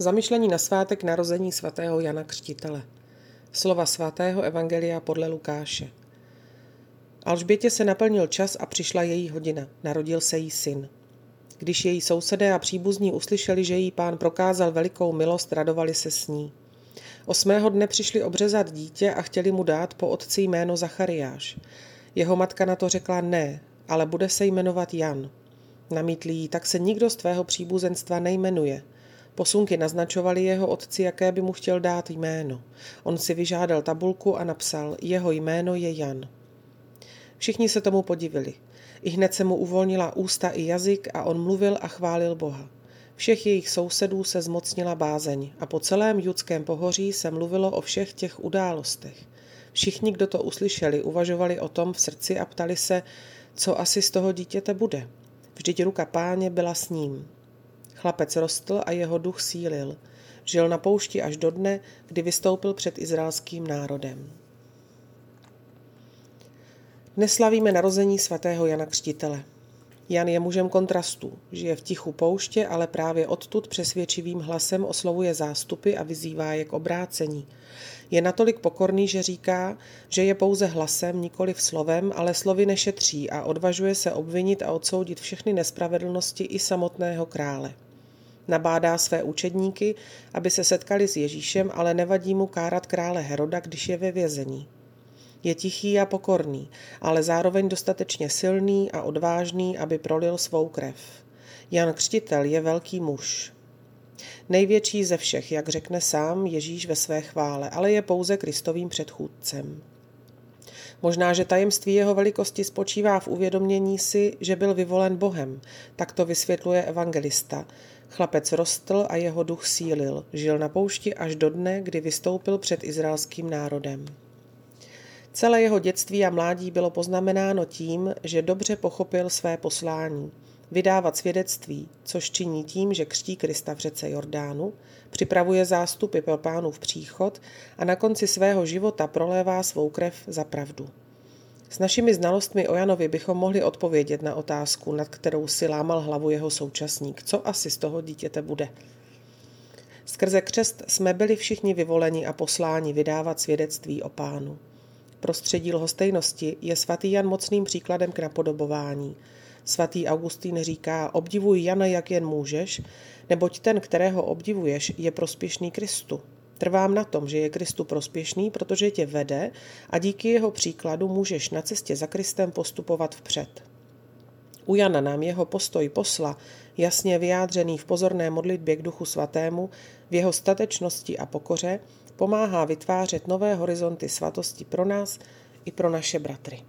Zamyšlení na svátek narození svatého Jana Křtitele. Slova svatého Evangelia podle Lukáše. Alžbětě se naplnil čas a přišla její hodina. Narodil se jí syn. Když její sousedé a příbuzní uslyšeli, že jí pán prokázal velikou milost, radovali se s ní. Osmého dne přišli obřezat dítě a chtěli mu dát po otci jméno Zachariáš. Jeho matka na to řekla ne, ale bude se jmenovat Jan. Namítli jí, tak se nikdo z tvého příbuzenstva nejmenuje – Posunky naznačovaly jeho otci, jaké by mu chtěl dát jméno. On si vyžádal tabulku a napsal, jeho jméno je Jan. Všichni se tomu podivili. I hned se mu uvolnila ústa i jazyk a on mluvil a chválil Boha. Všech jejich sousedů se zmocnila bázeň a po celém judském pohoří se mluvilo o všech těch událostech. Všichni, kdo to uslyšeli, uvažovali o tom v srdci a ptali se, co asi z toho dítěte bude. Vždyť ruka páně byla s ním. Chlapec rostl a jeho duch sílil. Žil na poušti až do dne, kdy vystoupil před izraelským národem. Dnes slavíme narození svatého Jana Křtitele. Jan je mužem kontrastů, žije v tichu pouště, ale právě odtud přesvědčivým hlasem oslovuje zástupy a vyzývá je k obrácení. Je natolik pokorný, že říká, že je pouze hlasem, nikoli slovem, ale slovy nešetří a odvažuje se obvinit a odsoudit všechny nespravedlnosti i samotného krále. Nabádá své učedníky, aby se setkali s Ježíšem, ale nevadí mu kárat krále Heroda, když je ve vězení. Je tichý a pokorný, ale zároveň dostatečně silný a odvážný, aby prolil svou krev. Jan Křtitel je velký muž. Největší ze všech, jak řekne sám Ježíš ve své chvále, ale je pouze Kristovým předchůdcem. Možná, že tajemství jeho velikosti spočívá v uvědomění si, že byl vyvolen Bohem, tak to vysvětluje evangelista. Chlapec rostl a jeho duch sílil, žil na poušti až do dne, kdy vystoupil před izraelským národem. Celé jeho dětství a mládí bylo poznamenáno tím, že dobře pochopil své poslání – vydávat svědectví, což činí tím, že křtí Krista v řece Jordánu, připravuje zástupy pro pánův příchod a na konci svého života prolévá svou krev za pravdu. S našimi znalostmi o Janovi bychom mohli odpovědět na otázku, nad kterou si lámal hlavu jeho současník. Co asi z toho dítěte bude? Skrze křest jsme byli všichni vyvoleni a posláni vydávat svědectví o pánu. Prostředí lhostejnosti je svatý Jan mocným příkladem k napodobování – Svatý Augustín říká, obdivuj Jana, jak jen můžeš, neboť ten, kterého obdivuješ, je prospěšný Kristu. Trvám na tom, že je Kristu prospěšný, protože tě vede a díky jeho příkladu můžeš na cestě za Kristem postupovat vpřed. U Jana nám jeho postoj posla, jasně vyjádřený v pozorné modlitbě k Duchu Svatému, v jeho statečnosti a pokoře, pomáhá vytvářet nové horizonty svatosti pro nás i pro naše bratry.